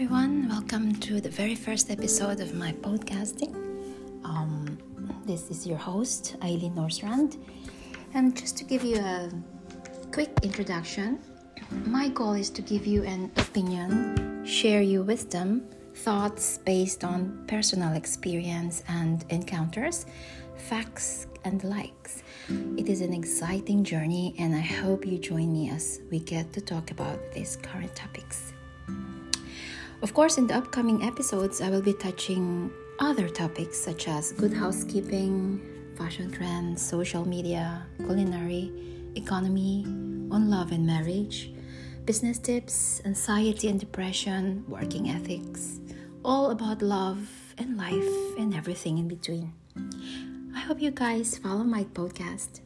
everyone. Welcome to the very first episode of my podcasting. Um, this is your host, Eileen Norsrand. And just to give you a quick introduction, my goal is to give you an opinion, share you wisdom, thoughts based on personal experience and encounters, facts and likes. It is an exciting journey, and I hope you join me as we get to talk about these current topics. Of course, in the upcoming episodes, I will be touching other topics such as good housekeeping, fashion trends, social media, culinary, economy, on love and marriage, business tips, anxiety and depression, working ethics, all about love and life and everything in between. I hope you guys follow my podcast.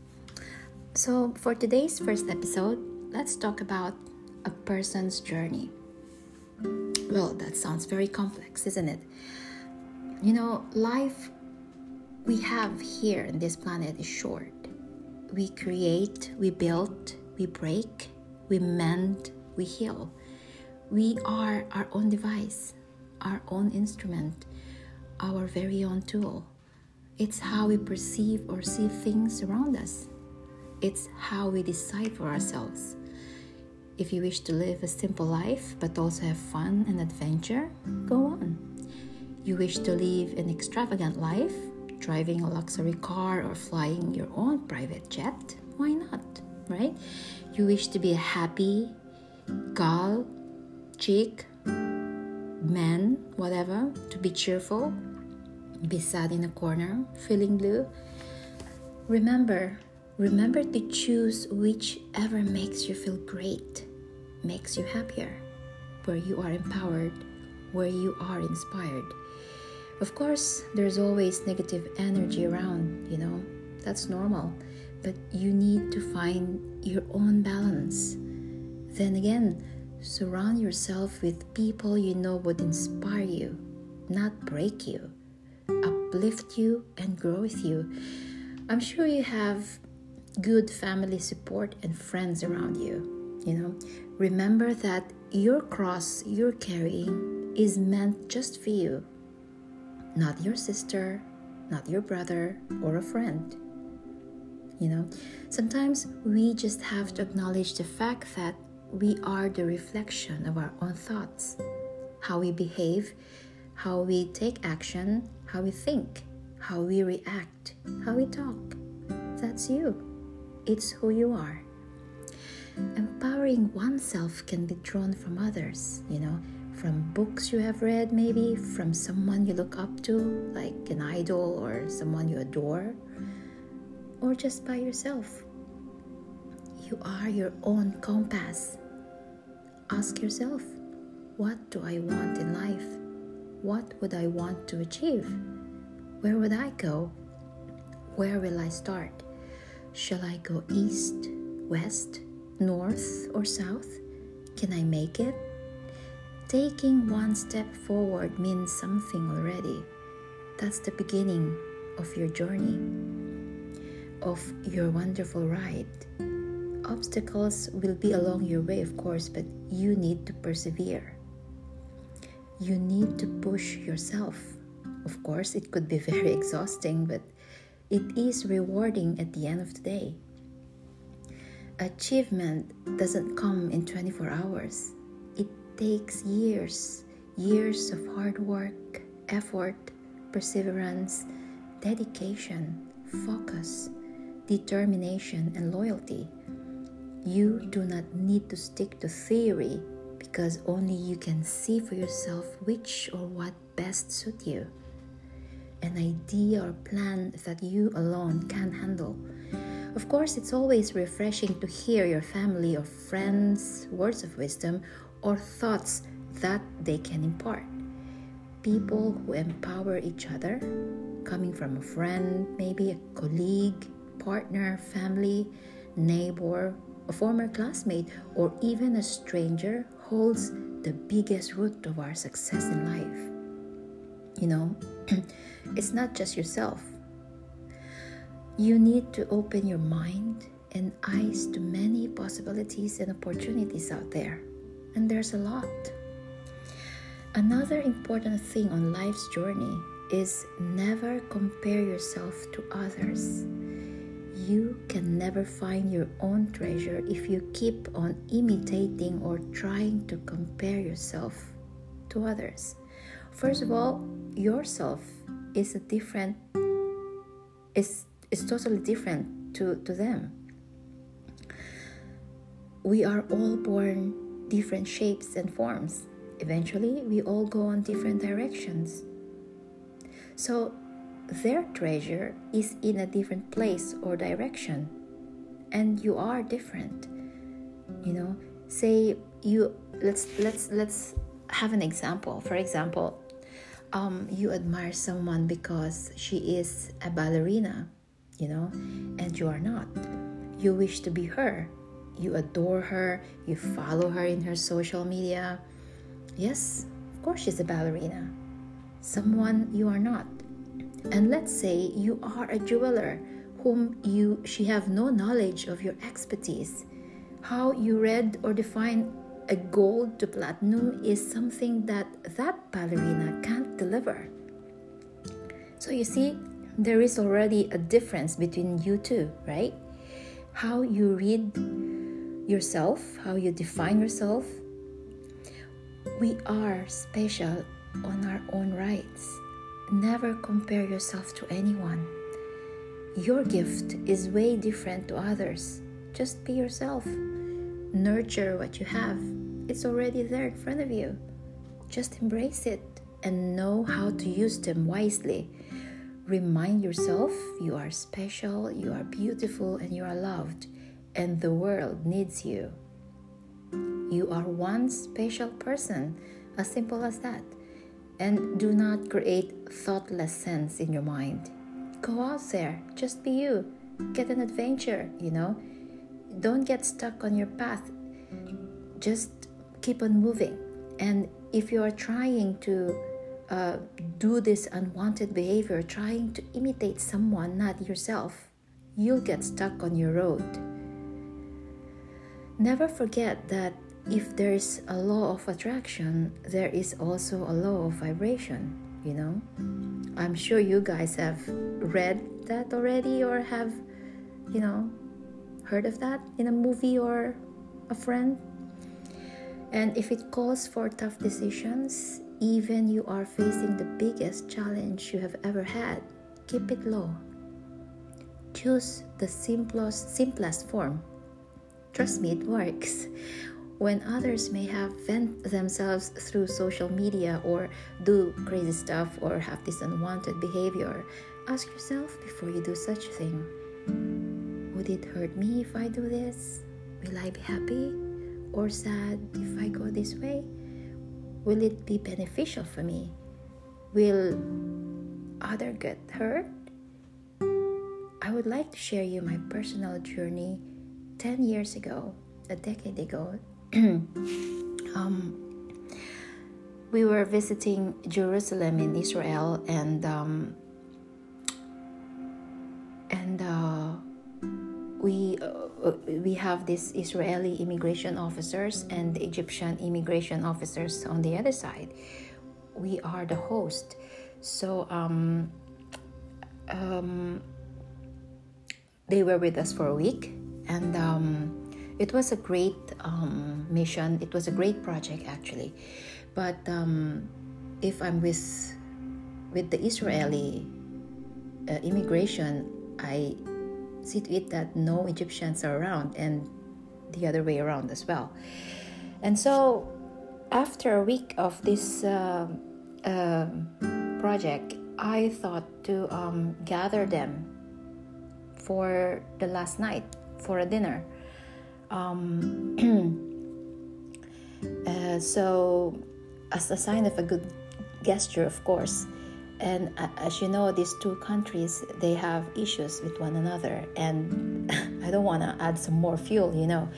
So, for today's first episode, let's talk about a person's journey. Well, that sounds very complex, isn't it? You know, life we have here in this planet is short. We create, we build, we break, we mend, we heal. We are our own device, our own instrument, our very own tool. It's how we perceive or see things around us. It's how we decide for ourselves. If you wish to live a simple life but also have fun and adventure, go on. You wish to live an extravagant life, driving a luxury car or flying your own private jet, why not? Right? You wish to be a happy gal, chick, man, whatever, to be cheerful, be sad in a corner, feeling blue. Remember, Remember to choose whichever makes you feel great, makes you happier, where you are empowered, where you are inspired. Of course, there's always negative energy around, you know, that's normal, but you need to find your own balance. Then again, surround yourself with people you know would inspire you, not break you, uplift you, and grow with you. I'm sure you have good family support and friends around you. You know, remember that your cross you're carrying is meant just for you, not your sister, not your brother, or a friend. You know, sometimes we just have to acknowledge the fact that we are the reflection of our own thoughts, how we behave, how we take action, how we think, how we react, how we talk. That's you. It's who you are. Empowering oneself can be drawn from others, you know, from books you have read, maybe from someone you look up to, like an idol or someone you adore, or just by yourself. You are your own compass. Ask yourself, what do I want in life? What would I want to achieve? Where would I go? Where will I start? Shall I go east, west, north, or south? Can I make it? Taking one step forward means something already. That's the beginning of your journey, of your wonderful ride. Obstacles will be along your way, of course, but you need to persevere. You need to push yourself. Of course, it could be very exhausting, but it is rewarding at the end of the day. Achievement doesn't come in 24 hours, it takes years, years of hard work, effort, perseverance, dedication, focus, determination, and loyalty. You do not need to stick to theory because only you can see for yourself which or what best suit you an idea or plan that you alone can handle. Of course, it's always refreshing to hear your family or friends' words of wisdom or thoughts that they can impart. People who empower each other, coming from a friend, maybe a colleague, partner, family, neighbor, a former classmate, or even a stranger, holds the biggest root of our success in life. You know, it's not just yourself. You need to open your mind and eyes to many possibilities and opportunities out there. And there's a lot. Another important thing on life's journey is never compare yourself to others. You can never find your own treasure if you keep on imitating or trying to compare yourself to others. First of all, yourself is a different it's it's totally different to, to them. We are all born different shapes and forms. Eventually, we all go on different directions. So, their treasure is in a different place or direction, and you are different. You know, say you let's let's let's have an example. For example, um, you admire someone because she is a ballerina, you know, and you are not. You wish to be her. You adore her. You follow her in her social media. Yes, of course, she's a ballerina. Someone you are not. And let's say you are a jeweler whom you she have no knowledge of your expertise. How you read or define a gold to platinum is something that that ballerina can't deliver. So you see, there is already a difference between you two, right? How you read yourself, how you define yourself. We are special on our own rights. Never compare yourself to anyone. Your gift is way different to others. Just be yourself. Nurture what you have. It's already there in front of you. Just embrace it and know how to use them wisely. Remind yourself you are special, you are beautiful, and you are loved, and the world needs you. You are one special person, as simple as that. And do not create thoughtless sense in your mind. Go out there, just be you. Get an adventure, you know. Don't get stuck on your path. Just keep on moving. And if you are trying to uh, do this unwanted behavior, trying to imitate someone, not yourself, you'll get stuck on your road. Never forget that if there's a law of attraction, there is also a law of vibration, you know? I'm sure you guys have read that already or have, you know, heard of that in a movie or a friend. And if it calls for tough decisions, even you are facing the biggest challenge you have ever had, keep it low. Choose the simplest simplest form. Trust me, it works. When others may have vent themselves through social media or do crazy stuff or have this unwanted behavior, ask yourself before you do such a thing. Would it hurt me if I do this? Will I be happy? or sad if I go this way? Will it be beneficial for me? Will other get hurt? I would like to share you my personal journey 10 years ago, a decade ago. um, we were visiting Jerusalem in Israel and um, and uh, we uh, we have these Israeli immigration officers and the Egyptian immigration officers on the other side. We are the host, so um, um, they were with us for a week, and um, it was a great um, mission. It was a great project actually, but um, if I'm with with the Israeli uh, immigration, I see to it that no Egyptians are around and the other way around as well. And so, after a week of this uh, uh, project, I thought to um, gather them for the last night for a dinner. Um, uh, so, as a sign of a good gesture, of course, and as you know these two countries they have issues with one another. And i don't want to add some more fuel you know.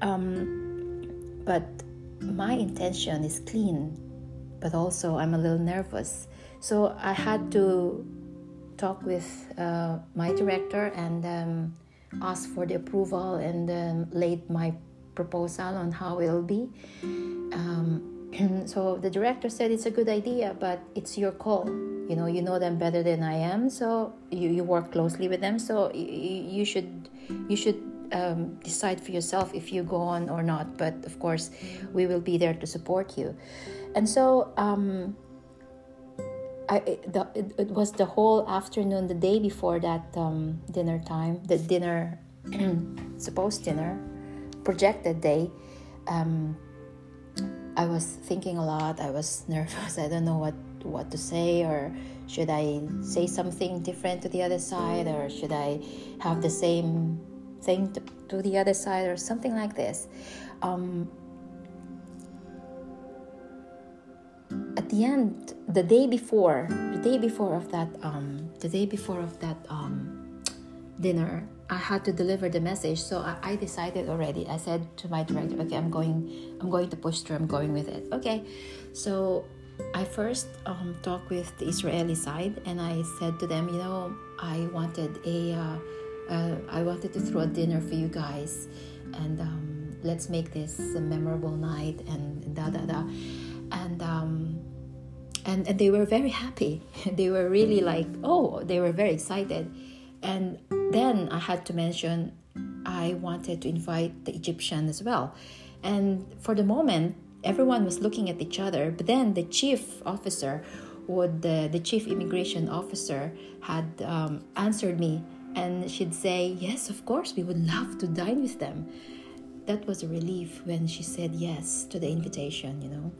Um, but my intention is clean but also i'm a little nervous. So i had to talk with uh, my director and um, ask for the approval and um, laid my proposal on how it'll be. Um, so the director said it's a good idea, but it's your call. You know, you know them better than I am, so you, you work closely with them. So you, you should you should um, decide for yourself if you go on or not. But of course, we will be there to support you. And so um, I, the, it, it, was the whole afternoon, the day before that um, dinner time, the dinner, supposed dinner, projected day. Um, I was thinking a lot. I was nervous. I don't know what what to say, or should I say something different to the other side, or should I have the same thing to, to the other side, or something like this. Um, at the end, the day before, the day before of that, um, the day before of that um, dinner, I had to deliver the message. So I, I, decided already. I said to my director, "Okay, I'm going. I'm going to push through. I'm going with it." Okay, so I first um, talked with the Israeli side, and I said to them, "You know, I wanted a, uh, uh, I wanted to throw a dinner for you guys, and um, let's make this a memorable night." And da da da, and um, and and they were very happy. they were really like, oh, they were very excited, and then I had to mention I wanted to invite the Egyptian as well, and for the moment everyone was looking at each other. But then the chief officer, would the, the chief immigration officer, had um, answered me, and she'd say, "Yes, of course, we would love to dine with them." That was a relief when she said yes to the invitation. You know.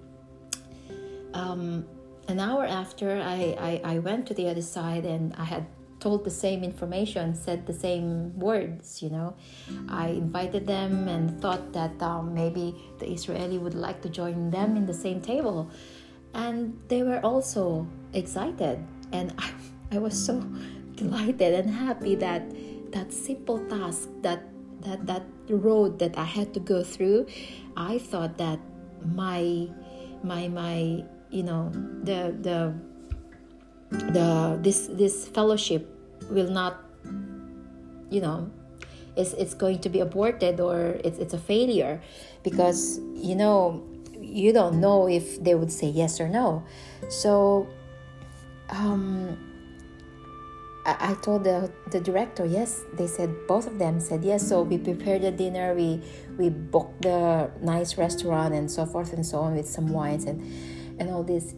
Um, an hour after, I, I, I went to the other side and I had told the same information, said the same words, you know. I invited them and thought that um, maybe the Israeli would like to join them in the same table. And they were also excited. And I, I was so delighted and happy that that simple task, that, that, that road that I had to go through, I thought that my, my, my, you know, the, the, the this this fellowship will not you know it's it's going to be aborted or it's it's a failure because you know you don't know if they would say yes or no. So um I, I told the, the director yes they said both of them said yes. So we prepared the dinner we we booked the nice restaurant and so forth and so on with some wines and and all this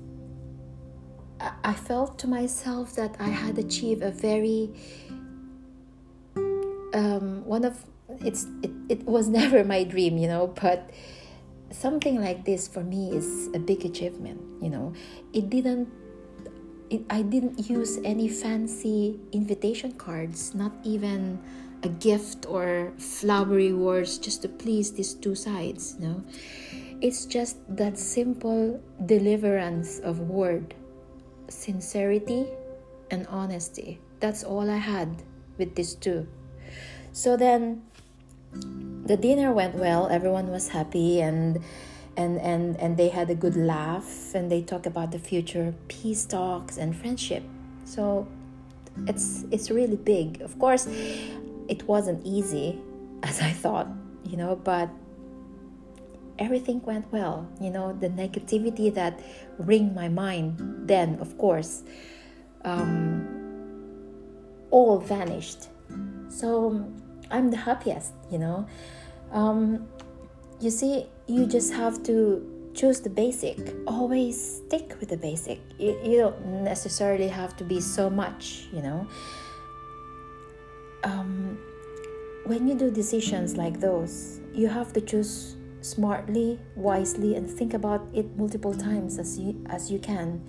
I felt to myself that I had achieved a very um, one of it's it, it was never my dream, you know, but something like this for me is a big achievement, you know. It didn't it, I didn't use any fancy invitation cards, not even a gift or flowery words just to please these two sides, you know. It's just that simple deliverance of word sincerity and honesty. That's all I had with these two. So then the dinner went well, everyone was happy and and and and they had a good laugh and they talk about the future peace talks and friendship. So it's it's really big. Of course, it wasn't easy as I thought, you know, but everything went well. You know, the negativity that ring my mind then, of course, um, all vanished. So I'm the happiest, you know. Um, you see, you just have to choose the basic. Always stick with the basic. You, you don't necessarily have to be so much, you know. Um, when you do decisions like those, you have to choose smartly, wisely, and think about it multiple times as you as you can.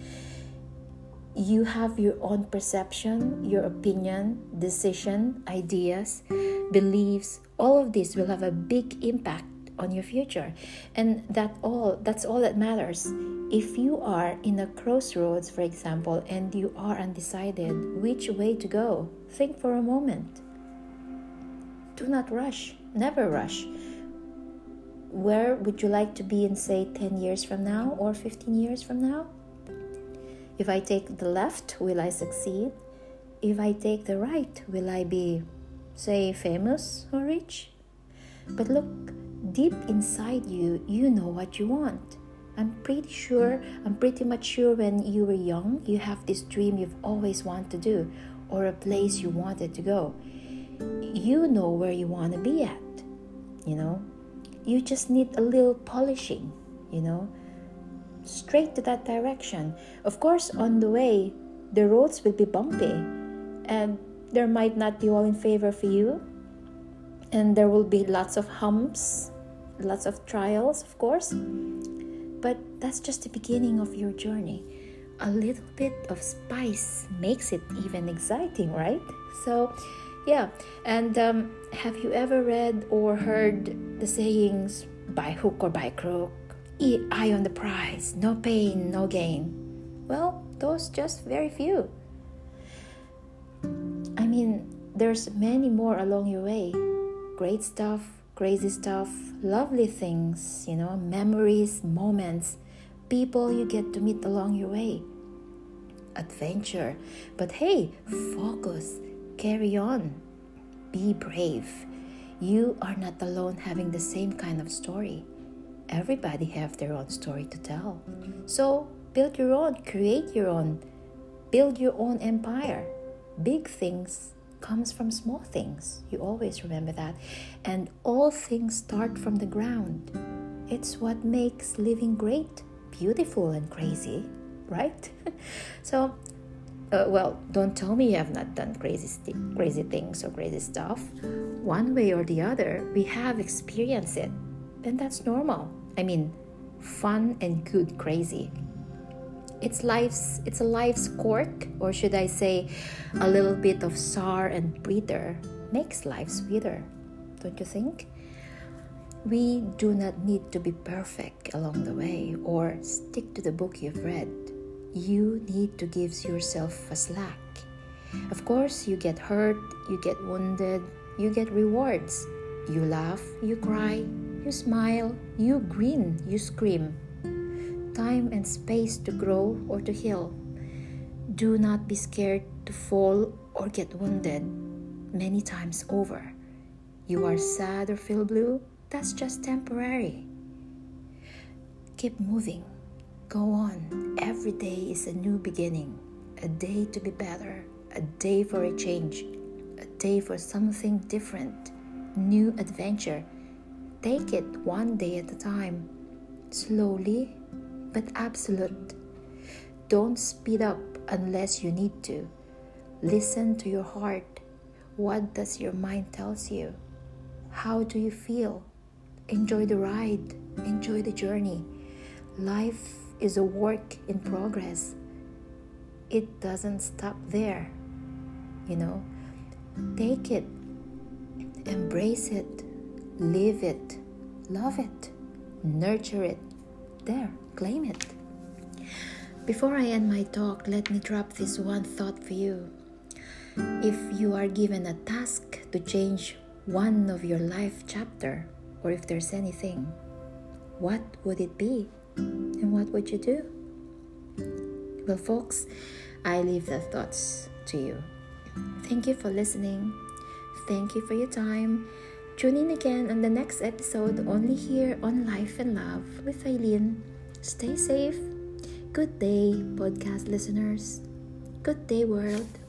You have your own perception, your opinion, decision, ideas, beliefs. All of this will have a big impact on your future. And that all that's all that matters. If you are in a crossroads, for example, and you are undecided which way to go, think for a moment. Do not rush. Never rush where would you like to be in, say, 10 years from now or 15 years from now? If I take the left, will I succeed? If I take the right, will I be, say, famous or rich? But look, deep inside you, you know what you want. I'm pretty sure, I'm pretty much sure when you were young, you have this dream you've always wanted to do or a place you wanted to go. You know where you want to be at, you know. You just need a little polishing, you know, straight to that direction. Of course, on the way, the roads will be bumpy and there might not be all in favor for you. And there will be lots of humps, lots of trials, of course. But that's just the beginning of your journey. A little bit of spice makes it even exciting, right? So, yeah. And um, have you ever read or heard the sayings by hook or by crook? Eye on the prize, no pain, no gain. Well, those just very few. I mean, there's many more along your way. Great stuff, crazy stuff, lovely things, you know, memories, moments, people you get to meet along your way. Adventure. But hey, focus, carry on, be brave. You are not alone having the same kind of story. Everybody have their own story to tell. So build your own, create your own, build your own empire. Big things comes from small things. You always remember that. And all things start from the ground. It's what makes living great, beautiful, and crazy, right? so, uh, well, don't tell me you have not done crazy, st- crazy things or crazy stuff. One way or the other, we have experienced it, and that's normal. I mean, fun and good crazy. It's life's it's a life's quirk or should i say a little bit of sour and bitter makes life sweeter. Don't you think? We do not need to be perfect along the way or stick to the book you've read you need to give yourself a slack of course you get hurt you get wounded you get rewards you laugh you cry you smile you grin you scream time and space to grow or to heal. Do not be scared to fall or get wounded many times over. You are sad or feel blue, that's just temporary. Keep moving. Go on. Every day is a new beginning, a day to be better, a day for a change, a day for something different, new adventure. Take it one day at a time, slowly but absolute. Don't speed up unless you need to. Listen to your heart. What does your mind tells you? How do you feel? Enjoy the ride. Enjoy the journey. Life is a work in progress. It doesn't stop there. You know, take it, embrace it, live it, love it, nurture it. There claim it. Before I end my talk, let me drop this one thought for you. If you are given a task to change one of your life chapter, or if there's anything, what would it be? And what would you do? Well, folks, I leave the thoughts to you. Thank you for listening. Thank you for your time. Tune in again on the next episode, only here on Life and Love with Eileen. Stay safe. Good day, podcast listeners. Good day, world.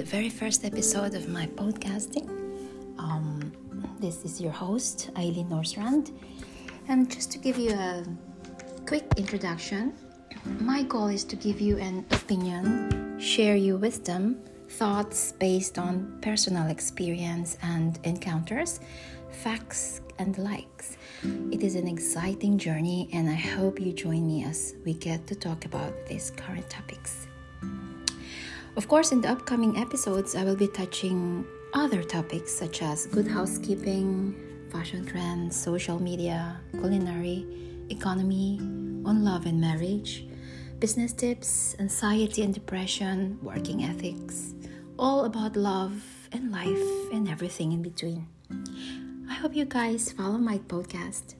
The very first episode of my podcasting. Um, this is your host, Eileen Norsrand. And just to give you a quick introduction, my goal is to give you an opinion, share you wisdom, thoughts based on personal experience and encounters, facts and likes. It is an exciting journey, and I hope you join me as we get to talk about these current topics. Of course, in the upcoming episodes, I will be touching other topics such as good housekeeping, fashion trends, social media, culinary, economy, on love and marriage, business tips, anxiety and depression, working ethics, all about love and life and everything in between. I hope you guys follow my podcast.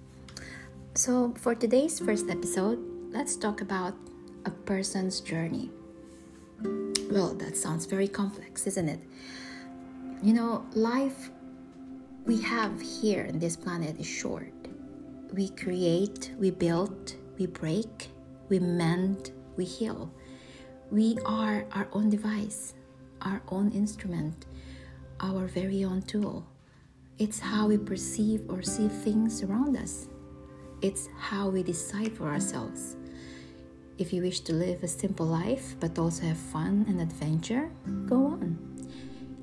So, for today's first episode, let's talk about a person's journey. Well, that sounds very complex, isn't it? You know, life we have here in this planet is short. We create, we build, we break, we mend, we heal. We are our own device, our own instrument, our very own tool. It's how we perceive or see things around us. It's how we decide for ourselves. If you wish to live a simple life but also have fun and adventure, go on.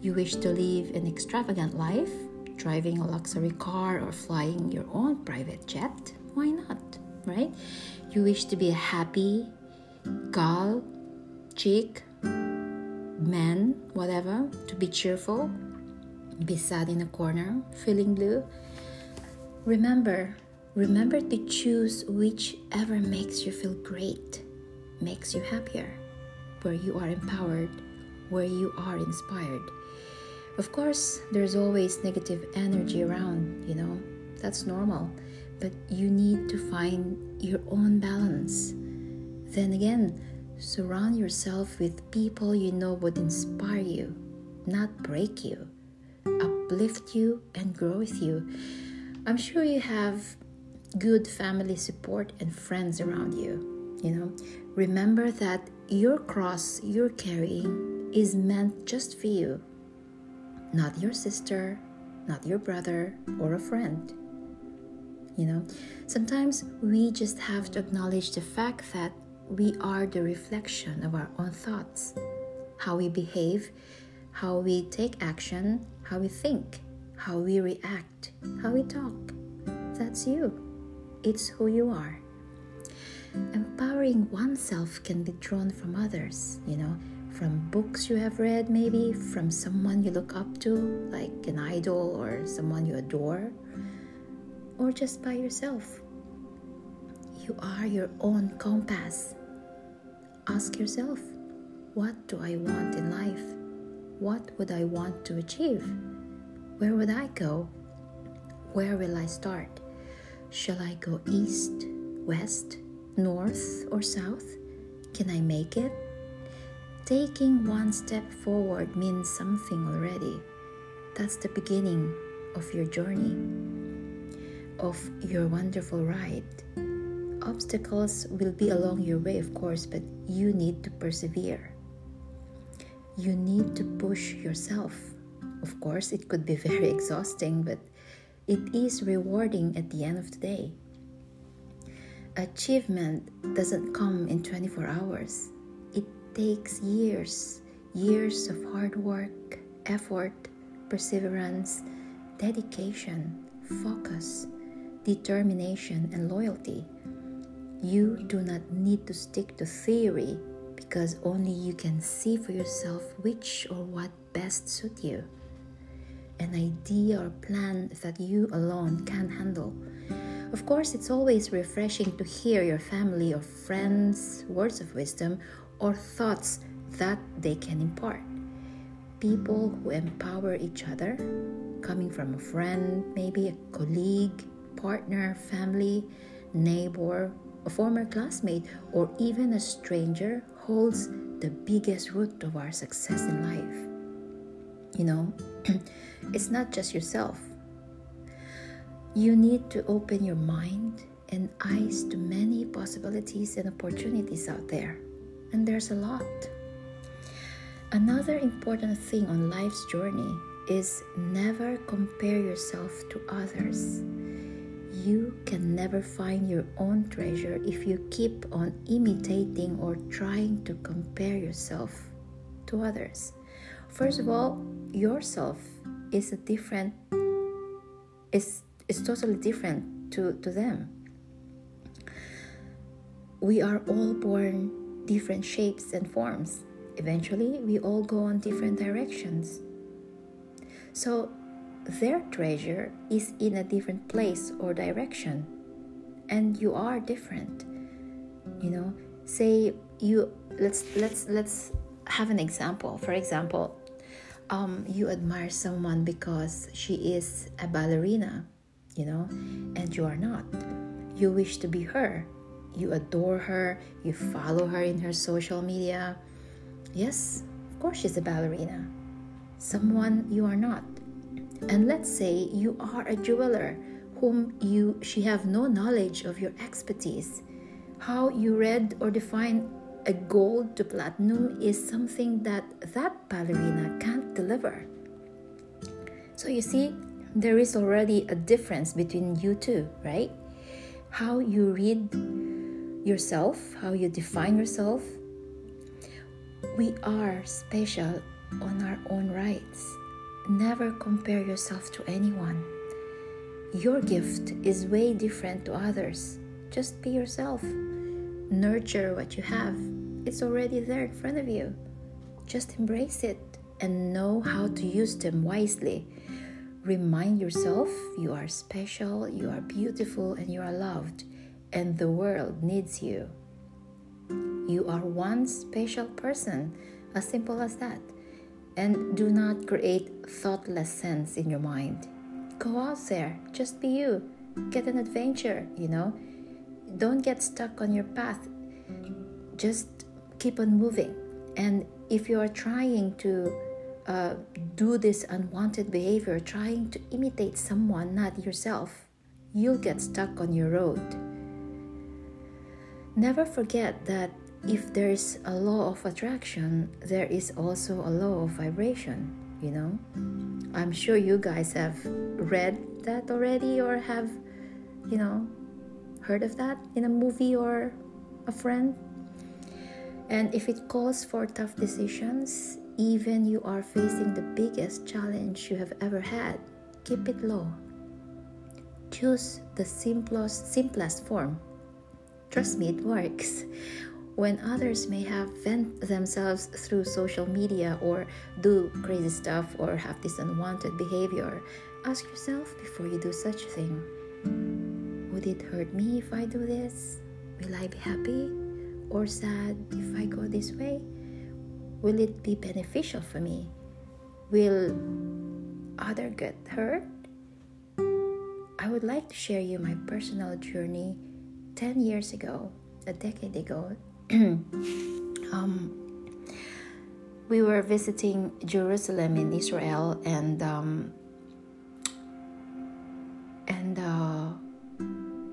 You wish to live an extravagant life, driving a luxury car or flying your own private jet, why not? Right? You wish to be a happy gal, chick, man, whatever, to be cheerful, be sad in a corner, feeling blue. Remember, remember to choose whichever makes you feel great, makes you happier, where you are empowered, where you are inspired. Of course, there's always negative energy around, you know, that's normal, but you need to find your own balance. Then again, surround yourself with people you know would inspire you, not break you uplift you and grow with you. I'm sure you have good family support and friends around you. You know, remember that your cross you're carrying is meant just for you, not your sister, not your brother, or a friend. You know, sometimes we just have to acknowledge the fact that we are the reflection of our own thoughts. How we behave, how we take action, how we think, how we react, how we talk. That's you. It's who you are. Empowering oneself can be drawn from others, you know, from books you have read, maybe from someone you look up to, like an idol or someone you adore, or just by yourself. You are your own compass. Ask yourself, what do I want in life? What would I want to achieve? Where would I go? Where will I start? Shall I go east, west, north, or south? Can I make it? Taking one step forward means something already. That's the beginning of your journey, of your wonderful ride. Obstacles will be along your way, of course, but you need to persevere you need to push yourself. Of course, it could be very exhausting, but it is rewarding at the end of the day. Achievement doesn't come in 24 hours, it takes years years of hard work, effort, perseverance, dedication, focus, determination, and loyalty. You do not need to stick to theory because only you can see for yourself which or what best suit you. An idea or plan that you alone can handle. Of course, it's always refreshing to hear your family or friends' words of wisdom or thoughts that they can impart. People who empower each other, coming from a friend, maybe a colleague, partner, family, neighbor, a former classmate, or even a stranger holds the biggest root of our success in life. You know, it's not just yourself. You need to open your mind and eyes to many possibilities and opportunities out there. And there's a lot. Another important thing on life's journey is never compare yourself to others you can never find your own treasure if you keep on imitating or trying to compare yourself to others. First of all, yourself is a different is is totally different to, to them. We are all born different shapes and forms. Eventually, we all go on different directions. So their treasure is in a different place or direction and you are different you know say you let's let's let's have an example for example um, you admire someone because she is a ballerina, you know, and you are not. You wish to be her. You adore her. You follow her in her social media. Yes, of course, she's a ballerina. Someone you are not. And let's say you are a jeweler whom you she have no knowledge of your expertise. How you read or define a gold to platinum is something that that ballerina can't deliver. So you see, there is already a difference between you two, right? How you read yourself, how you define yourself. We are special on our own rights. Never compare yourself to anyone. Your gift is way different to others. Just be yourself. Nurture what you have. It's already there in front of you. Just embrace it and know how to use them wisely. Remind yourself you are special, you are beautiful, and you are loved, and the world needs you. You are one special person, as simple as that. And do not create thoughtless sense in your mind. Go out there, just be you. Get an adventure, you know. Don't get stuck on your path. Just keep on moving. And if you are trying to uh, do this unwanted behavior, trying to imitate someone, not yourself, you'll get stuck on your road. Never forget that if there's a law of attraction, there is also a law of vibration, you know? I'm sure you guys have read that already or have, you know, heard of that in a movie or a friend. And if it calls for tough decisions, even you are facing the biggest challenge you have ever had, keep it low. Choose the simplest simplest form. Trust me, it works. When others may have vent themselves through social media or do crazy stuff or have this unwanted behavior, ask yourself before you do such a thing. Would it hurt me if I do this? Will I be happy or sad if I go this way? Will it be beneficial for me? Will other get hurt? I would like to share you my personal journey 10 years ago, a decade ago. um, we were visiting Jerusalem in Israel and um, and uh,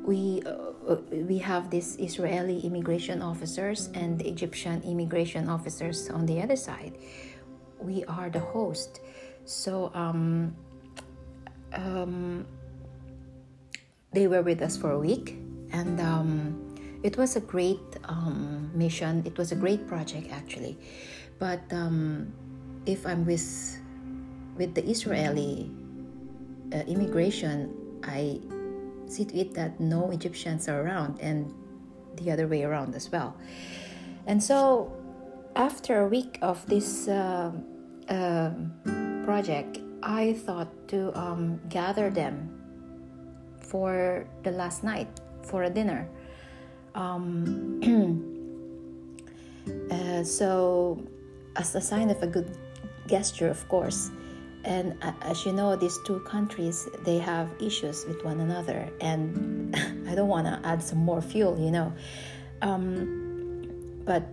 we uh, we have these Israeli immigration officers and Egyptian immigration officers on the other side. We are the host, so um, um, they were with us for a week, and um, it was a great um, mission. It was a great project actually, but um, if I'm with with the Israeli uh, immigration, I see to it that no Egyptians are around and the other way around as well. And so, after a week of this uh, uh, project, I thought to um, gather them for the last night for a dinner. Um, uh, so, as a sign of a good gesture, of course, and as you know these two countries they have issues with one another. And i don't want to add some more fuel you know. Um, but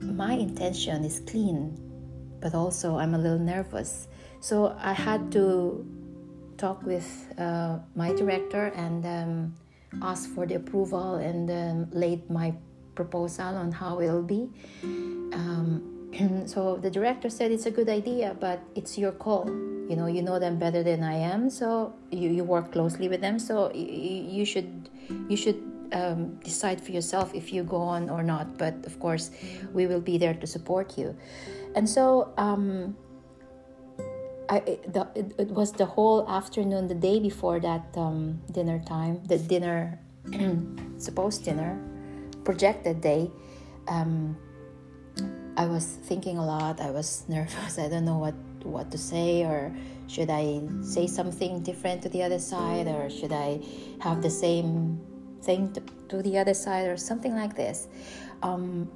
my intention is clean but also i'm a little nervous. So i had to talk with uh, my director and um, ask for the approval and um, laid my proposal on how it'll be. Um, so the director said it's a good idea but it's your call you know you know them better than i am so you, you work closely with them so you, you should you should um, decide for yourself if you go on or not but of course we will be there to support you and so um, I, the, it, it, was the whole afternoon the day before that um, dinner time the dinner supposed dinner projected day um, I was thinking a lot. I was nervous. I don't know what what to say or should I say something different to the other side or should I have the same thing to, to the other side or something like this. Um,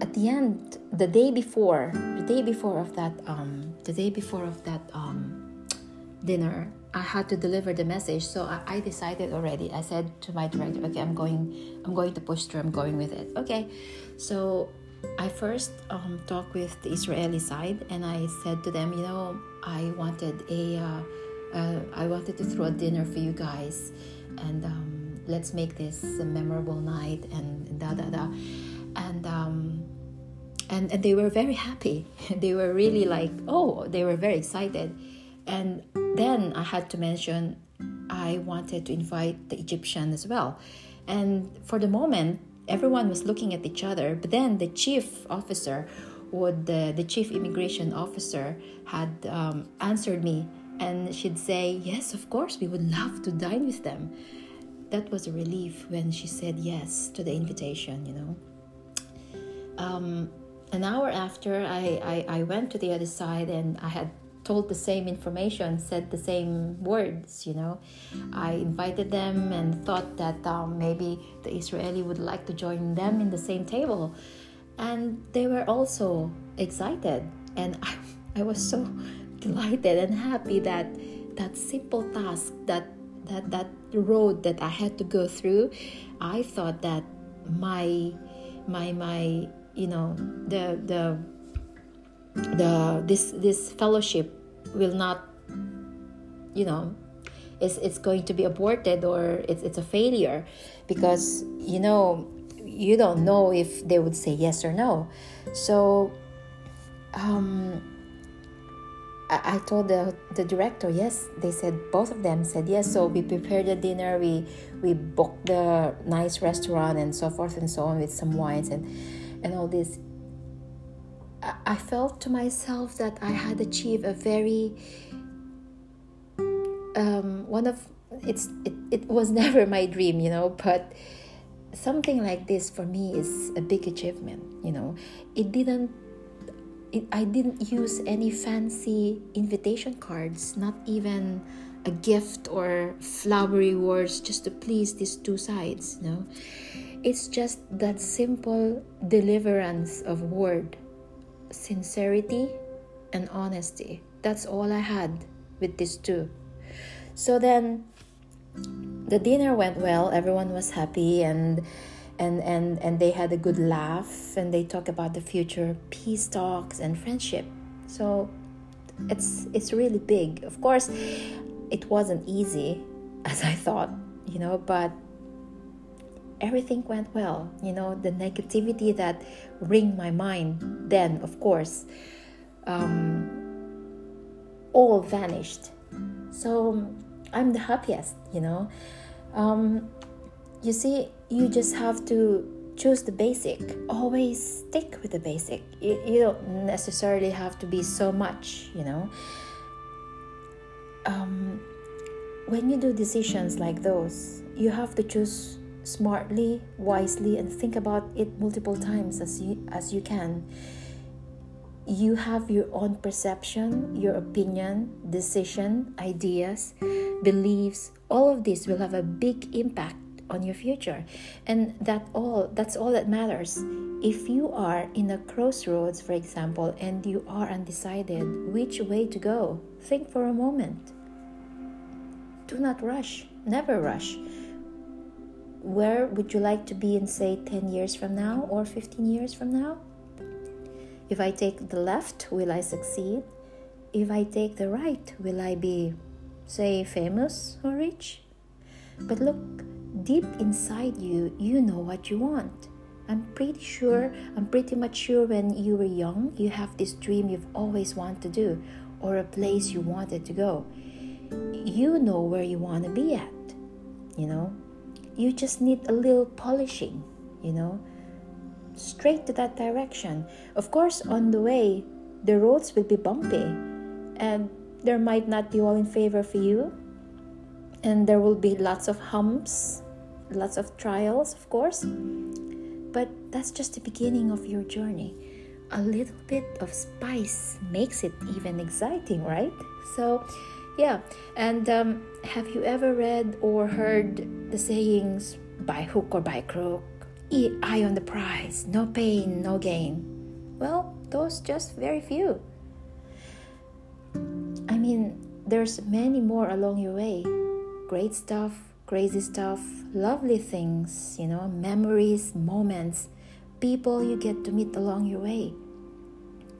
at the end, the day before, the day before of that, um, the day before of that um, dinner, I had to deliver the message. So I, I decided already. I said to my director, "Okay, I'm going. I'm going to push through. I'm going with it." Okay, so I first um, talked with the Israeli side, and I said to them, "You know, I wanted a, uh, uh, I wanted to throw a dinner for you guys, and um, let's make this a memorable night." And da da da, and um, and and they were very happy. they were really like, oh, they were very excited, and then I had to mention I wanted to invite the Egyptian as well. And for the moment, everyone was looking at each other. But then the chief officer, would the, the chief immigration officer, had um, answered me, and she'd say, "Yes, of course, we would love to dine with them." That was a relief when she said yes to the invitation. You know. Um, an hour after, I, I, I went to the other side and I had told the same information, said the same words, you know. I invited them and thought that um, maybe the Israeli would like to join them in the same table. And they were also excited. And I, I was so delighted and happy that that simple task, that, that, that road that I had to go through, I thought that my, my, my, you know, the, the, the this this fellowship will not you know it's, it's going to be aborted or it's, it's a failure because you know you don't know if they would say yes or no. So um, I, I told the, the director yes they said both of them said yes. So we prepared the dinner we we booked the nice restaurant and so forth and so on with some wines and and all this I felt to myself that I had achieved a very um, one of it's it, it was never my dream, you know, but something like this for me is a big achievement, you know. It didn't it, I didn't use any fancy invitation cards, not even a gift or flowery words just to please these two sides, you know. It's just that simple deliverance of word sincerity and honesty. That's all I had with these two. So then the dinner went well, everyone was happy and and and and they had a good laugh and they talk about the future peace talks and friendship. So it's it's really big. Of course, it wasn't easy as I thought, you know, but everything went well. You know, the negativity that ring my mind then, of course, um, all vanished. So I'm the happiest, you know. Um, you see, you just have to choose the basic. Always stick with the basic. You, you don't necessarily have to be so much, you know. Um, when you do decisions like those, you have to choose smartly, wisely, and think about it multiple times as you as you can. You have your own perception, your opinion, decision, ideas, beliefs. All of this will have a big impact on your future. And that all that's all that matters. If you are in a crossroads, for example, and you are undecided which way to go, think for a moment. Do not rush. Never rush where would you like to be in, say, 10 years from now or 15 years from now? If I take the left, will I succeed? If I take the right, will I be, say, famous or rich? But look, deep inside you, you know what you want. I'm pretty sure, I'm pretty much sure when you were young, you have this dream you've always wanted to do or a place you wanted to go. You know where you want to be at, you know? You just need a little polishing, you know, straight to that direction. Of course, on the way, the roads will be bumpy and there might not be all in favor for you, and there will be lots of humps, lots of trials, of course. But that's just the beginning of your journey. A little bit of spice makes it even exciting, right? So, yeah, and um, have you ever read or heard the sayings by hook or by crook? eye on the prize, no pain, no gain. Well, those just very few. I mean, there's many more along your way. Great stuff, crazy stuff, lovely things, you know, memories, moments, people you get to meet along your way.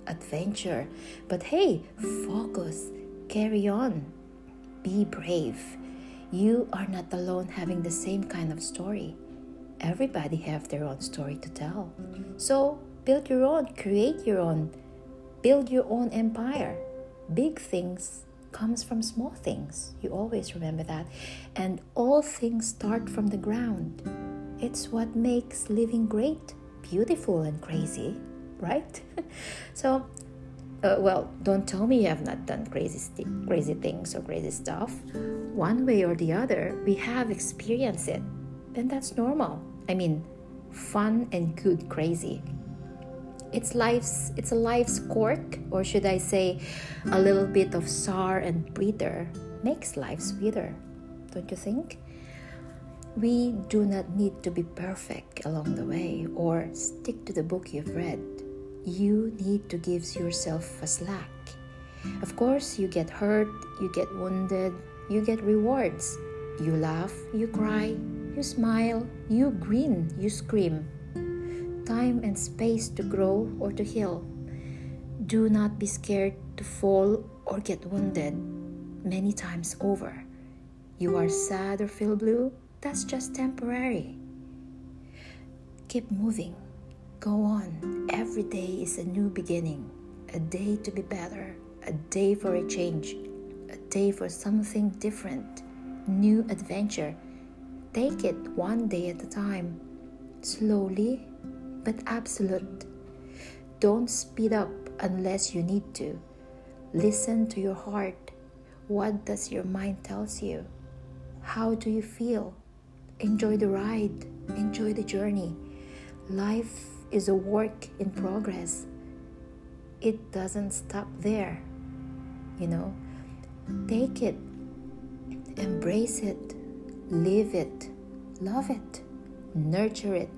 Adventure. But hey, focus, carry on, be brave. You are not alone having the same kind of story. Everybody have their own story to tell. So build your own, create your own, build your own empire. Big things comes from small things. You always remember that. And all things start from the ground. It's what makes living great, beautiful, and crazy, right? so, uh, well, don't tell me you have not done crazy, st- crazy things or crazy stuff. One way or the other, we have experienced it, and that's normal. I mean, fun and good crazy. It's life's it's a life's quirk, or should I say, a little bit of sour and bitter makes life sweeter, don't you think? We do not need to be perfect along the way or stick to the book you've read. You need to give yourself a slack. Of course, you get hurt, you get wounded, you get rewards. You laugh, you cry, you smile, you grin, you scream time and space to grow or to heal. Do not be scared to fall or get wounded many times over. You are sad or feel blue, that's just temporary. Keep moving. Go on. Every day is a new beginning, a day to be better, a day for a change, a day for something different, new adventure. Take it one day at a time, slowly but absolute. Don't speed up unless you need to. Listen to your heart. What does your mind tells you? How do you feel? Enjoy the ride. Enjoy the journey. Life is a work in progress. It doesn't stop there. You know, take it, embrace it, live it, love it, nurture it.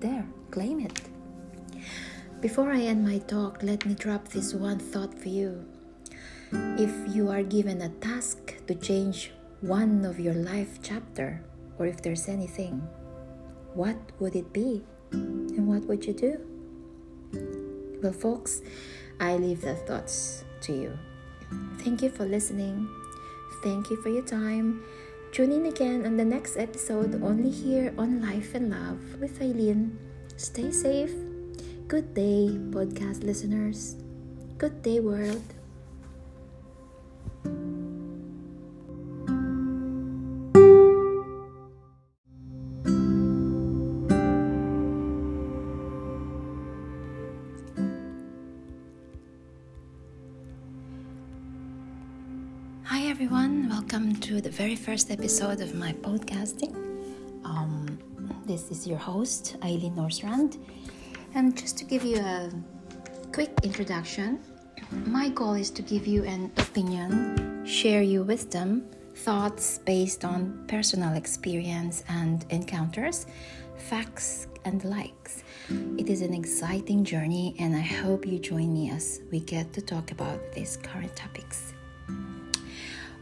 There. Claim it. Before I end my talk, let me drop this one thought for you. If you are given a task to change one of your life chapter, or if there's anything, what would it be? And what would you do? Well, folks, I leave the thoughts to you. Thank you for listening. Thank you for your time. Tune in again on the next episode, only here on Life and Love with Eileen. Stay safe. Good day, podcast listeners. Good day, world. Very first episode of my podcasting. Um, this is your host, Eileen Norsrand. And just to give you a quick introduction, my goal is to give you an opinion, share you wisdom, thoughts based on personal experience and encounters, facts and likes. It is an exciting journey, and I hope you join me as we get to talk about these current topics.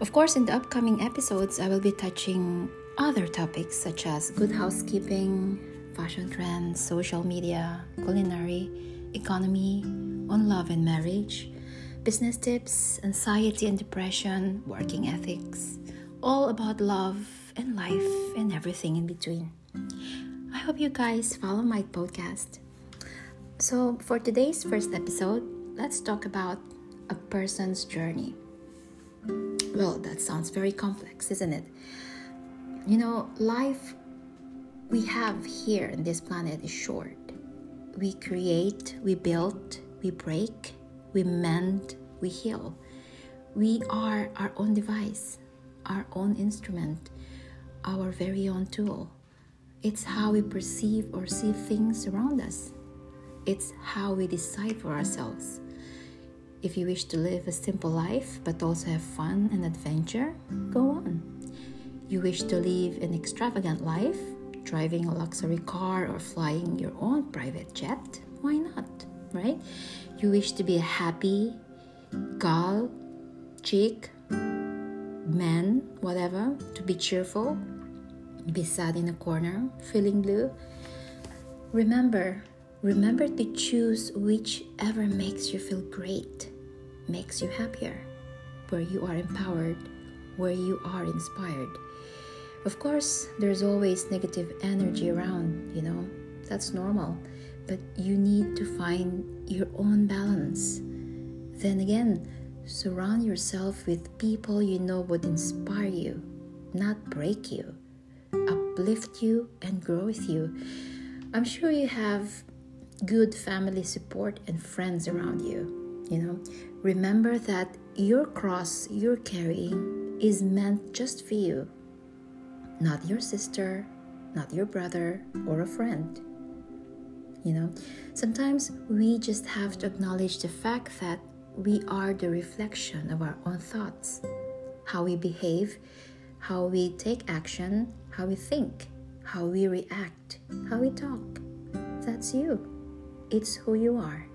Of course, in the upcoming episodes, I will be touching other topics such as good housekeeping, fashion trends, social media, culinary, economy, on love and marriage, business tips, anxiety and depression, working ethics, all about love and life and everything in between. I hope you guys follow my podcast. So, for today's first episode, let's talk about a person's journey. Well, that sounds very complex, isn't it? You know, life we have here in this planet is short. We create, we build, we break, we mend, we heal. We are our own device, our own instrument, our very own tool. It's how we perceive or see things around us. It's how we decide for ourselves. If you wish to live a simple life but also have fun and adventure, go on. You wish to live an extravagant life? driving a luxury car or flying your own private jet. Why not? Right? You wish to be a happy gal, chick, man, whatever, to be cheerful, be sad in a corner, feeling blue. Remember, remember to choose whichever makes you feel great, makes you happier, where you are empowered, where you are inspired. Of course, there's always negative energy around, you know, that's normal, but you need to find your own balance. Then again, surround yourself with people you know would inspire you, not break you, uplift you, and grow with you. I'm sure you have good family support and friends around you. You know, remember that your cross you're carrying is meant just for you, not your sister, not your brother, or a friend. You know, sometimes we just have to acknowledge the fact that we are the reflection of our own thoughts, how we behave, how we take action, how we think, how we react, how we talk. That's you. It's who you are.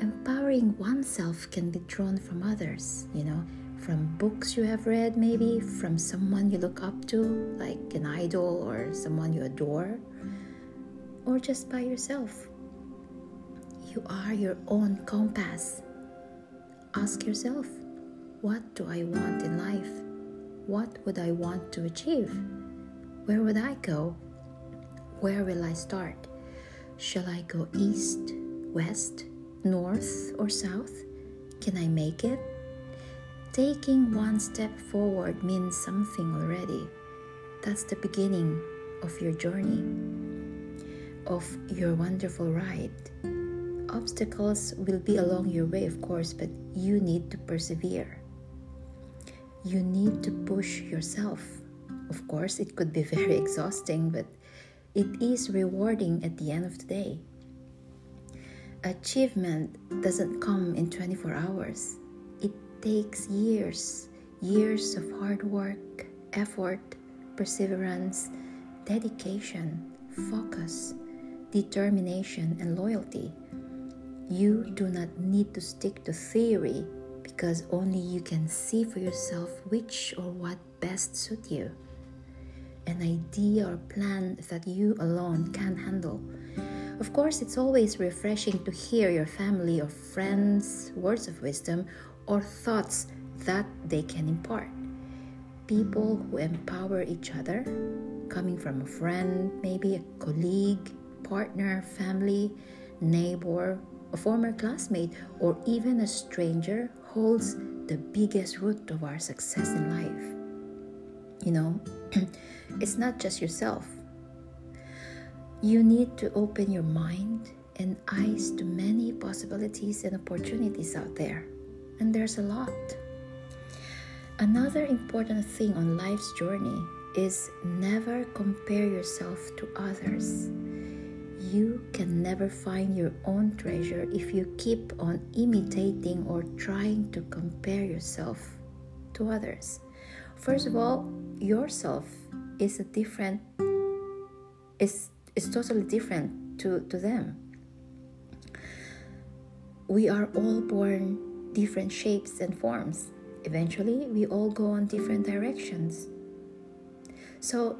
Empowering oneself can be drawn from others, you know, from books you have read, maybe from someone you look up to, like an idol or someone you adore, or just by yourself. You are your own compass. Ask yourself, what do I want in life? What would I want to achieve? Where would I go? Where will I start? Shall I go east, west, north, or south? Can I make it? Taking one step forward means something already. That's the beginning of your journey, of your wonderful ride. Obstacles will be along your way, of course, but you need to persevere. You need to push yourself. Of course, it could be very exhausting, but it is rewarding at the end of the day. Achievement doesn't come in 24 hours, it takes years, years of hard work, effort, perseverance, dedication, focus, determination, and loyalty. You do not need to stick to theory because only you can see for yourself which or what best suit you. An idea or plan that you alone can handle. Of course, it's always refreshing to hear your family or friends' words of wisdom or thoughts that they can impart. People who empower each other, coming from a friend, maybe a colleague, partner, family, neighbor, a former classmate, or even a stranger holds the biggest root of our success in life. You know, it's not just yourself. You need to open your mind and eyes to many possibilities and opportunities out there. And there's a lot. Another important thing on life's journey is never compare yourself to others you can never find your own treasure if you keep on imitating or trying to compare yourself to others. First of all, yourself is a different is is totally different to, to them. We are all born different shapes and forms. Eventually, we all go on different directions. So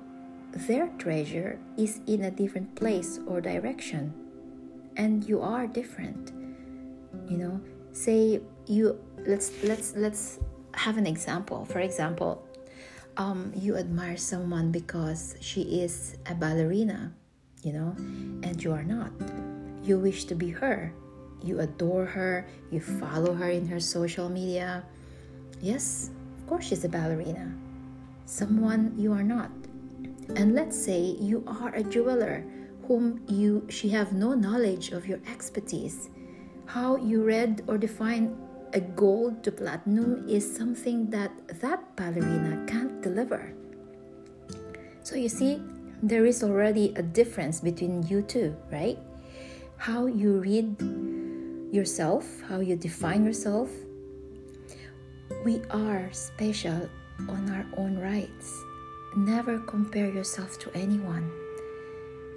their treasure is in a different place or direction and you are different you know say you let's let's let's have an example for example um, you admire someone because she is a ballerina you know and you are not. You wish to be her. You adore her. You follow her in her social media. Yes of course she's a ballerina. Someone you are not. And let's say you are a jeweler whom you she have no knowledge of your expertise. How you read or define a gold to platinum is something that that ballerina can't deliver. So you see, there is already a difference between you two, right? How you read yourself, how you define yourself. We are special on our own rights never compare yourself to anyone.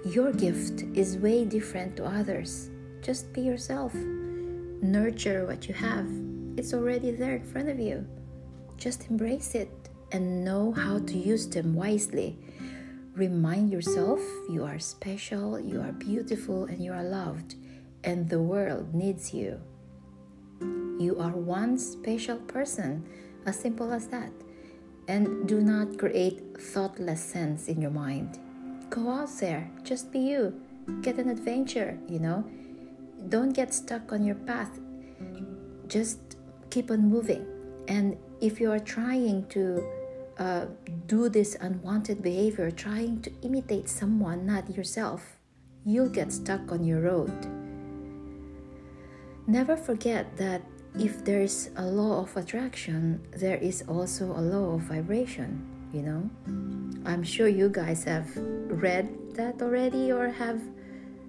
Your gift is way different to others. Just be yourself. Nurture what you have. It's already there in front of you. Just embrace it and know how to use them wisely. Remind yourself you are special, you are beautiful, and you are loved, and the world needs you. You are one special person, as simple as that. And do not create thoughtless sense in your mind. Go out there, just be you. Get an adventure, you know. Don't get stuck on your path. Just keep on moving. And if you are trying to uh, do this unwanted behavior, trying to imitate someone, not yourself, you'll get stuck on your road. Never forget that if there is a law of attraction, there is also a law of vibration, you know? I'm sure you guys have read that already or have,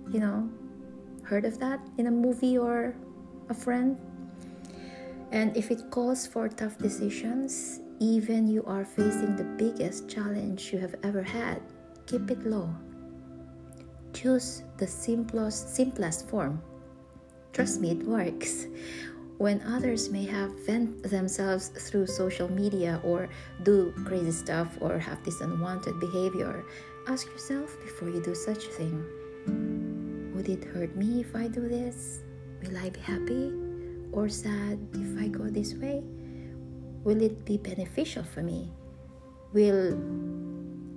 you know, heard of that in a movie or a friend. And if it calls for tough decisions, even you are facing the biggest challenge you have ever had, keep it low. Choose the simplest simplest form. Trust me, it works. When others may have vent themselves through social media or do crazy stuff or have this unwanted behavior, ask yourself before you do such a thing Would it hurt me if I do this? Will I be happy or sad if I go this way? Will it be beneficial for me? Will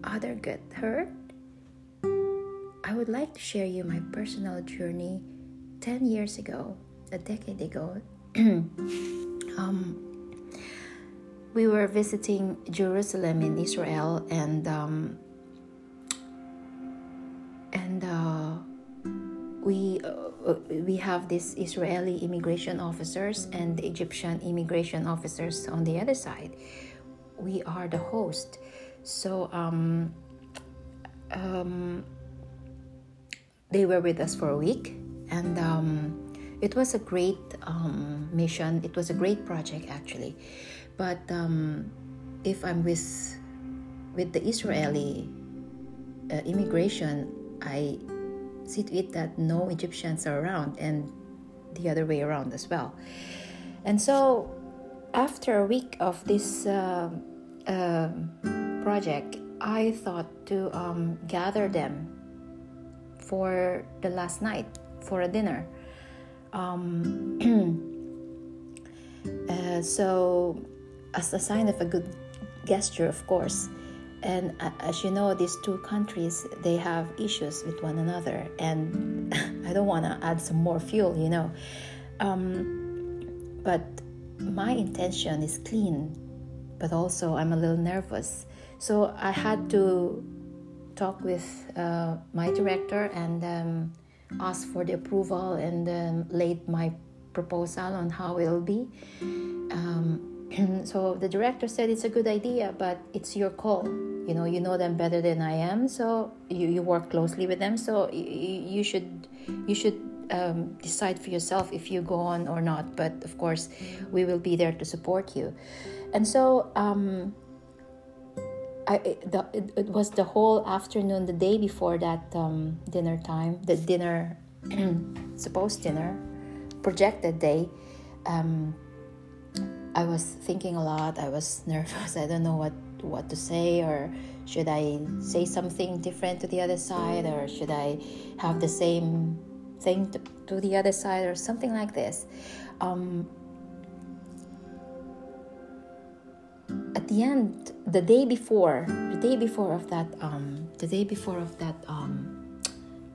other get hurt? I would like to share you my personal journey 10 years ago, a decade ago, um, we were visiting Jerusalem in Israel, and um, and uh, we uh, we have these Israeli immigration officers and the Egyptian immigration officers on the other side. We are the host, so um, um, they were with us for a week, and um, it was a great um, mission. It was a great project actually, but um, if I'm with with the Israeli uh, immigration, I see to it that no Egyptians are around, and the other way around as well. And so, after a week of this uh, uh, project, I thought to um, gather them for the last night for a dinner um, uh, so, as a sign of a good gesture, of course, and as you know, these two countries they have issues with one another, and I don't want to add some more fuel, you know. Um, but my intention is clean, but also I'm a little nervous, so I had to talk with uh, my director and. Um, asked for the approval and um, laid my proposal on how it'll be. Um, so the director said it's a good idea, but it's your call. You know, you know them better than I am, so you, you work closely with them. So you, you should you should um, decide for yourself if you go on or not. But of course, we will be there to support you. And so um, I, the, it, it, was the whole afternoon, the day before that um, dinner time, the dinner, supposed dinner, projected day. Um, I was thinking a lot. I was nervous. I don't know what what to say, or should I say something different to the other side, or should I have the same thing to, to the other side, or something like this. Um, at the end the day before the day before of that um the day before of that um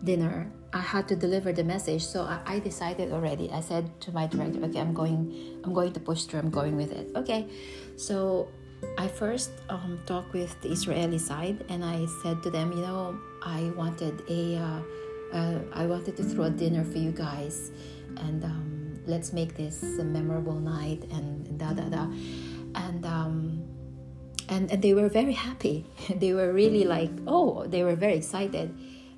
dinner i had to deliver the message. So I, I decided already. I said to my director okay i'm going i'm going to push through. I'm going with it. Okay. So i first um, talked with the israeli side and i said to them you know i wanted a uh, uh, I wanted to throw a dinner for you guys and um, let's make this a memorable night and da da da and um, and and they were very happy. they were really like, oh, they were very excited.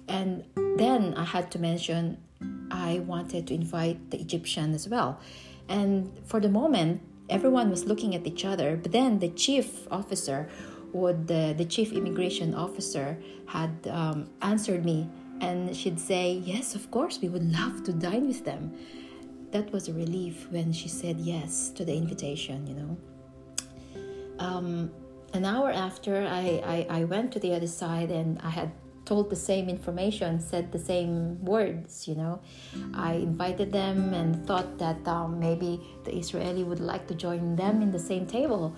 And then I had to mention I wanted to invite the Egyptian as well. And for the moment, everyone was looking at each other. But then the chief officer would the, the chief immigration officer had um, answered me and she'd say yes of course we would love to dine with them that was a relief when she said yes to the invitation you know um, an hour after I, I, I went to the other side and i had told the same information, said the same words, you know. I invited them and thought that um, maybe the Israeli would like to join them in the same table.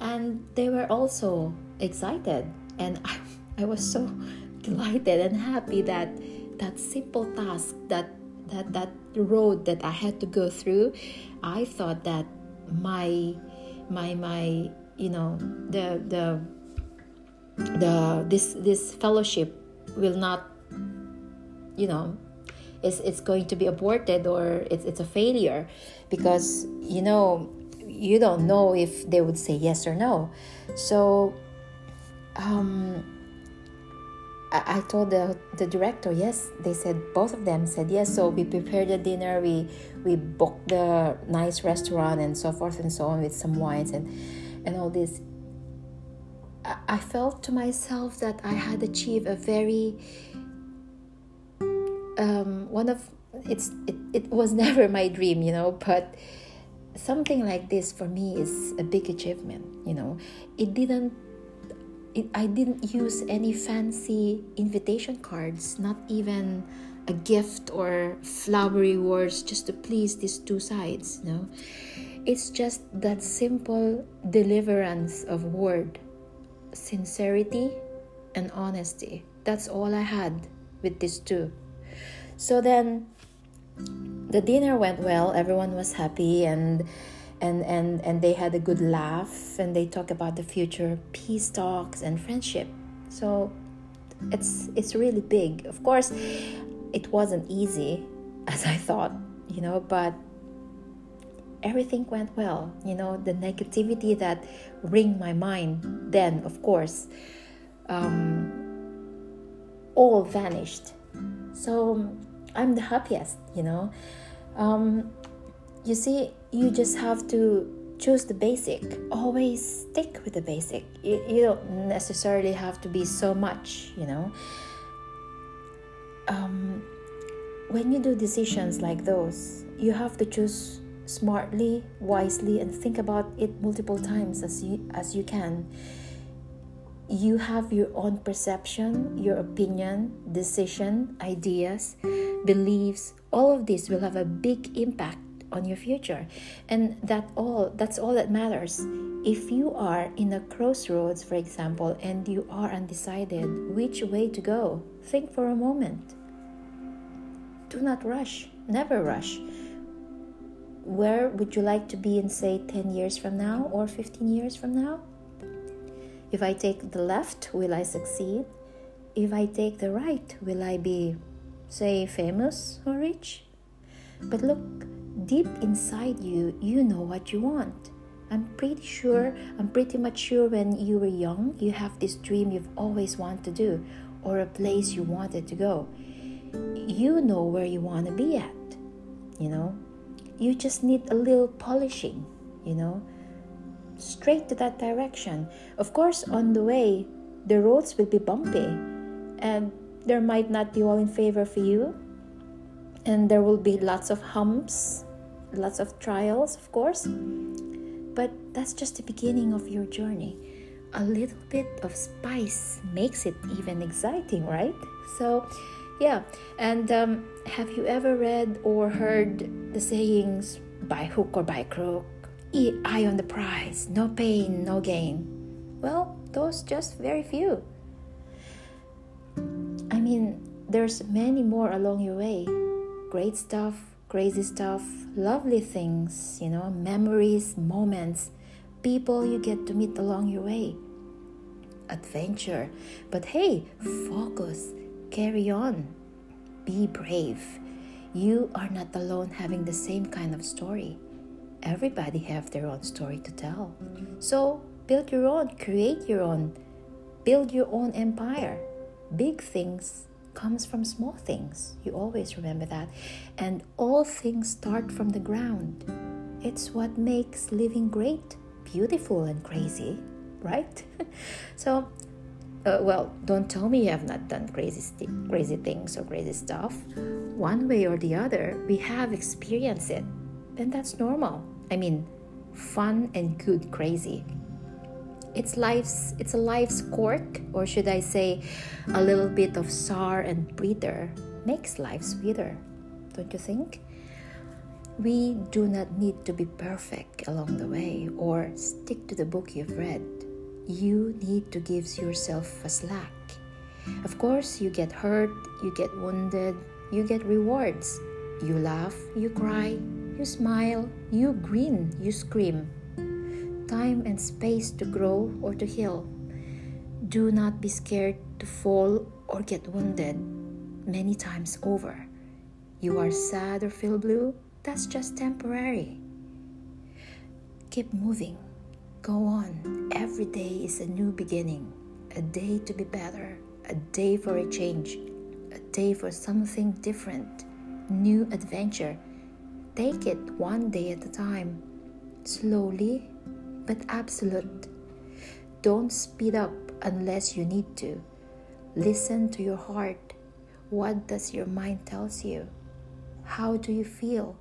And they were also excited. And I, I was so delighted and happy that that simple task, that, that, that road that I had to go through, I thought that my, my, my, you know, the, the, the this this fellowship will not you know it's, it's going to be aborted or it's, it's a failure because you know you don't know if they would say yes or no. So um, I, I told the, the director yes they said both of them said yes. So we prepared the dinner we we booked the nice restaurant and so forth and so on with some wines and and all this I felt to myself that I had achieved a very um, one of it's it, it was never my dream, you know, but something like this for me is a big achievement, you know. It didn't it, I didn't use any fancy invitation cards, not even a gift or flowery words just to please these two sides, you know. It's just that simple deliverance of word sincerity and honesty. That's all I had with these two. So then the dinner went well, everyone was happy and and and and they had a good laugh and they talk about the future peace talks and friendship. So it's it's really big. Of course, it wasn't easy as I thought, you know, but everything went well. You know, the negativity that ring my mind then, of course, um, all vanished. So I'm the happiest, you know. Um, you see, you just have to choose the basic. Always stick with the basic. You, you don't necessarily have to be so much, you know. Um, when you do decisions like those, you have to choose smartly, wisely, and think about it multiple times as you as you can. You have your own perception, your opinion, decision, ideas, beliefs. All of this will have a big impact on your future, and that all that's all that matters. If you are in a crossroads, for example, and you are undecided which way to go, think for a moment. Do not rush. Never rush where would you like to be in, say, 10 years from now or 15 years from now? If I take the left, will I succeed? If I take the right, will I be, say, famous or rich? But look, deep inside you, you know what you want. I'm pretty sure, I'm pretty much sure when you were young, you have this dream you've always wanted to do or a place you wanted to go. You know where you want to be at, you know? You just need a little polishing, you know, straight to that direction. Of course, on the way, the roads will be bumpy and there might not be all in favor for you, and there will be lots of humps, lots of trials, of course. But that's just the beginning of your journey. A little bit of spice makes it even exciting, right? So, yeah, and um, have you ever read or heard the sayings by hook or by crook? Eye on the prize, no pain, no gain. Well, those just very few. I mean, there's many more along your way. Great stuff, crazy stuff, lovely things, you know, memories, moments, people you get to meet along your way. Adventure. But hey, focus Carry on. Be brave. You are not alone having the same kind of story. Everybody have their own story to tell. So build your own, create your own, build your own empire. Big things comes from small things. You always remember that. And all things start from the ground. It's what makes living great, beautiful and crazy. right? so, uh, well, don't tell me you have not done crazy, st- crazy things or crazy stuff. One way or the other, we have experienced it, and that's normal. I mean, fun and good crazy. It's life's it's a life's quirk, or should I say, a little bit of sour and bitter makes life sweeter, don't you think? We do not need to be perfect along the way or stick to the book you've read. You need to give yourself a slack. Of course, you get hurt, you get wounded, you get rewards. You laugh, you cry, you smile, you grin, you scream. Time and space to grow or to heal. Do not be scared to fall or get wounded many times over. You are sad or feel blue, that's just temporary. Keep moving. Go on. Every day is a new beginning, a day to be better, a day for a change, a day for something different, new adventure. Take it one day at a time, slowly but absolute. Don't speed up unless you need to. Listen to your heart. What does your mind tells you? How do you feel?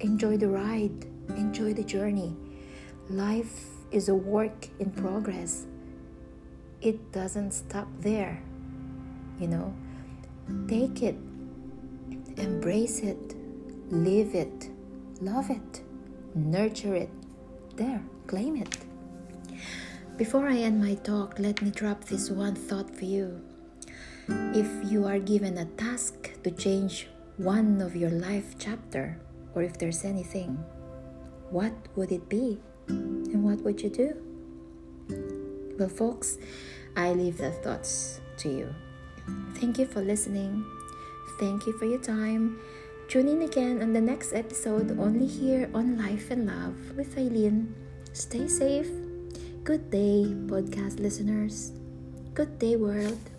Enjoy the ride, enjoy the journey. Life is a work in progress. It doesn't stop there. You know, take it, embrace it, live it, love it, nurture it. There, claim it. Before I end my talk, let me drop this one thought for you. If you are given a task to change one of your life chapter, or if there's anything, what would it be? And what would you do? Well, folks, I leave the thoughts to you. Thank you for listening. Thank you for your time. Tune in again on the next episode, only here on Life and Love with Eileen. Stay safe. Good day, podcast listeners. Good day, world.